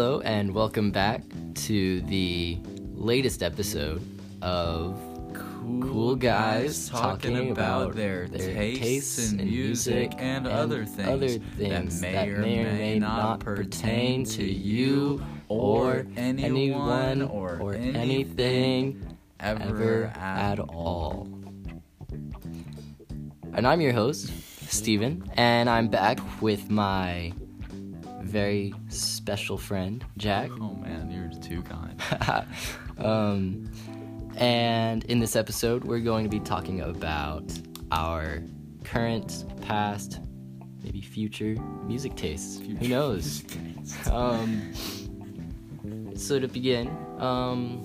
Hello, and welcome back to the latest episode of Cool Guys talking about their, their tastes, in music and, and other things, other things that may or may, not pertain to you or anyone or, or anything anything ever, ever at at all. And I'm your host, Steven, and I'm back with my very special friend, Jack. Oh man, you're too kind. um, and in this episode, we're going to be talking about our current, past, maybe future music tastes. Who knows? um, so to begin, um,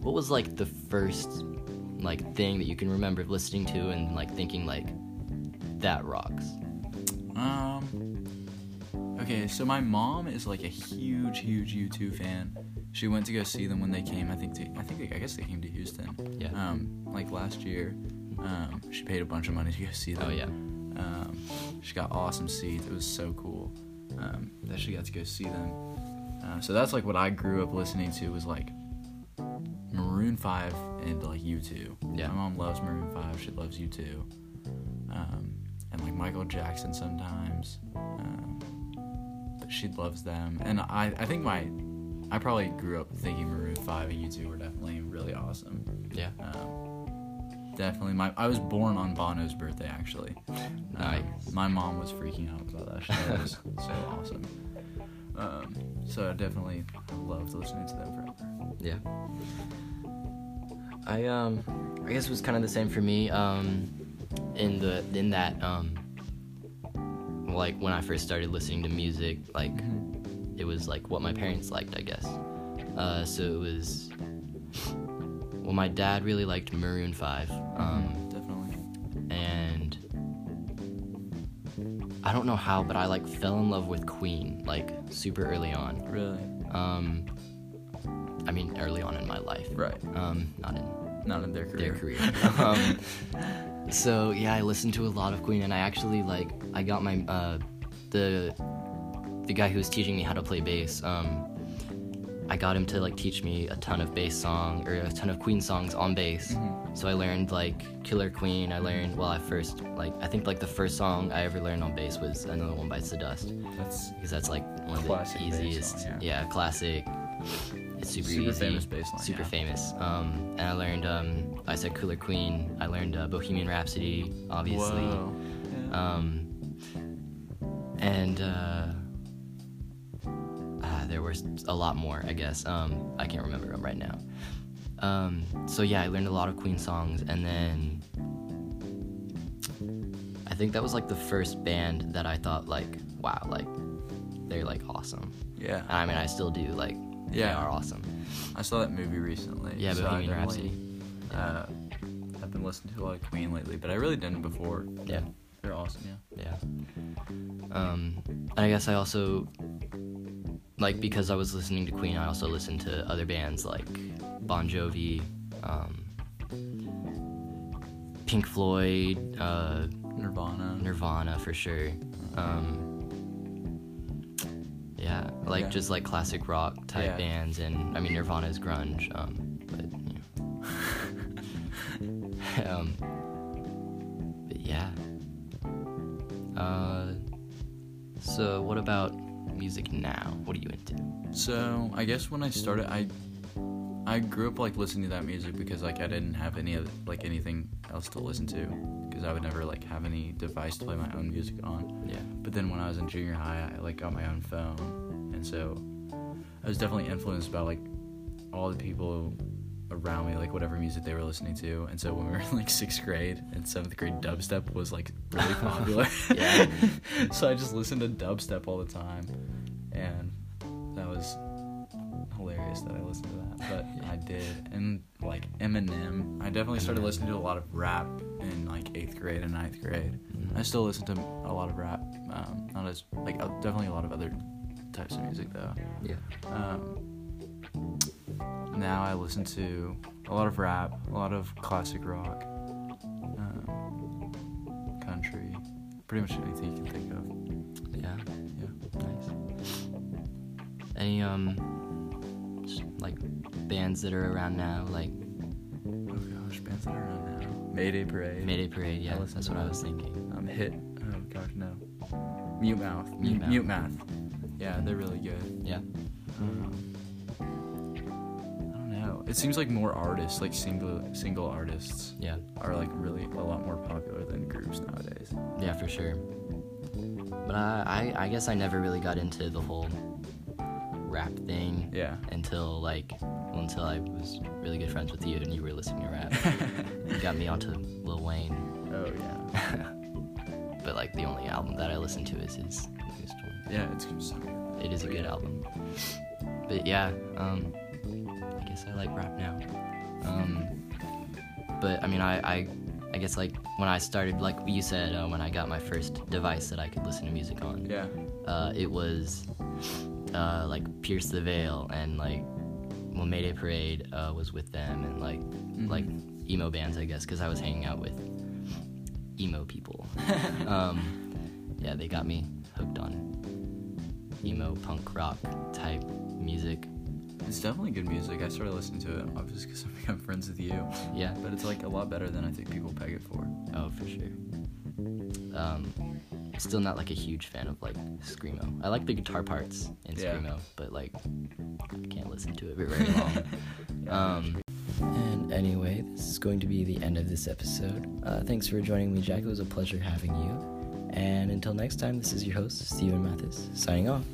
what was like the first like thing that you can remember listening to and like thinking like that rocks? Um. Okay, so my mom is like a huge, huge U2 fan. She went to go see them when they came. I think. To, I think. They, I guess they came to Houston. Yeah. Um, like last year. Um, she paid a bunch of money to go see them. Oh yeah. Um, she got awesome seats. It was so cool um, that she got to go see them. Uh, so that's like what I grew up listening to was like Maroon Five and like U2. Yeah. My mom loves Maroon Five. She loves U2. Um, and like Michael Jackson sometimes. Um, she loves them. And I, I think my, I probably grew up thinking Maroon Five and U2 were definitely really awesome. Yeah. Um, definitely. My I was born on Bono's birthday actually. Nice. Um, my mom was freaking out about that. She was so awesome. Um, so I definitely loved listening to them forever. Yeah. I um I guess it was kind of the same for me um in the in that um like when I first started listening to music like it was like what my parents liked I guess. Uh so it was well my dad really liked Maroon 5 um Definitely. and I don't know how but I like fell in love with Queen like super early on. Really. Um I mean early on in my life. Right. Um not in Not in their career. their career. um, so yeah, I listened to a lot of Queen, and I actually like I got my uh, the the guy who was teaching me how to play bass. Um, I got him to like teach me a ton of bass song or a ton of Queen songs on bass. Mm-hmm. So I learned like Killer Queen. I learned well, I first like I think like the first song I ever learned on bass was Another One Bites the Dust That's because that's like one of the easiest. song, yeah. classic. It's super, Super easy. famous bass line, Super yeah. famous. Um, and I learned. Um, I said Cooler Queen. I learned uh, Bohemian Rhapsody, obviously. Whoa. Yeah. Um, and uh, ah, there was a lot more, I guess. Um, I can't remember them right now. Um, so yeah, I learned a lot of Queen songs, and then I think that was like the first band that I thought like, wow, like they're like awesome. yeah. I mean, I still do like, they Yeah. are awesome. I saw that movie recently. Yeah, so Bohemian Rhapsody. Uh, I've been listening to a lot of Queen lately, but I really didn't before. Yeah. They're awesome. Yeah. Yeah. Um, and I guess I also like because I was listening to Queen. I also listened to other bands like Bon Jovi, um, Pink Floyd, uh, Nirvana. Nirvana for sure. Um, yeah, like just like classic rock type Yeah. bands, and I mean Nirvana is grunge, um, but you know. um, but yeah. Uh, so what about music now? What are you into? So I guess when I started, I I grew up like listening to that music because like I didn't have any other like anything else to listen to because I would never like have any device to play my own music on. Yeah. But then when I was in junior high, I like got my own phone, and so I was definitely influenced by like all the people around me, like whatever music they were listening to. And so when we were in like sixth grade and seventh grade, dubstep was like really popular. Yeah. so I just listened to dubstep all the time, and that was hilarious that I listened to that. But I did, and like Eminem, I definitely started listening to a lot of rap in like eighth grade and ninth grade. I still listen to a lot of rap, um, not as like uh, definitely a lot of other types of music though. Yeah. Um, now I listen to a lot of rap, a lot of classic rock, um, country, pretty much anything you can think of. Yeah. Yeah. Nice. any um like bands that are around now, like Oh gosh, bands that are around now. Mayday Parade. Mayday Parade? Yeah, that's what I was thinking. Um, Hit. Oh gosh, no. Mute Mouth. Mute Mouth. Mute Math. Yeah, they're really good. Yeah. Um, I don't know. It seems like more artists, like single single artists, Yeah. are like really a lot more popular than groups nowadays. Yeah, for sure. But I, I, I guess I never really got into the whole rap thing Yeah. until like until I was really good friends with you and you were listening to rap. you got me onto Lil Wayne. Oh yeah. but like the only album that I listen to is his newest one. Yeah, it's good. It is a good album. But yeah, um, I guess I like rap now. Um, but I mean, I, I, I guess like when I started, like you said, uh, when I got my first device that I could listen to music on, Yeah. uh, it was uh, like Pierce the Veil and like well Mayday Parade uh, was with them and like like emo bands I guess because I was hanging out with emo people. um, yeah, they got me hooked on emo punk rock type music. It's definitely good music. I started listening to it obviously because become friends with you. Yeah. But it's like a lot better than I think people peg it for. Oh, for sure. Um, still not like a huge fan of like screamo. I like the guitar parts in Yeah. screamo, but like I can't listen to it for very long. um, and anyway, this is going to be the end of this episode. Uh, thanks for joining me, Jack. It was a pleasure having you. And until next time, this is your host, Stephen Mathis, signing off.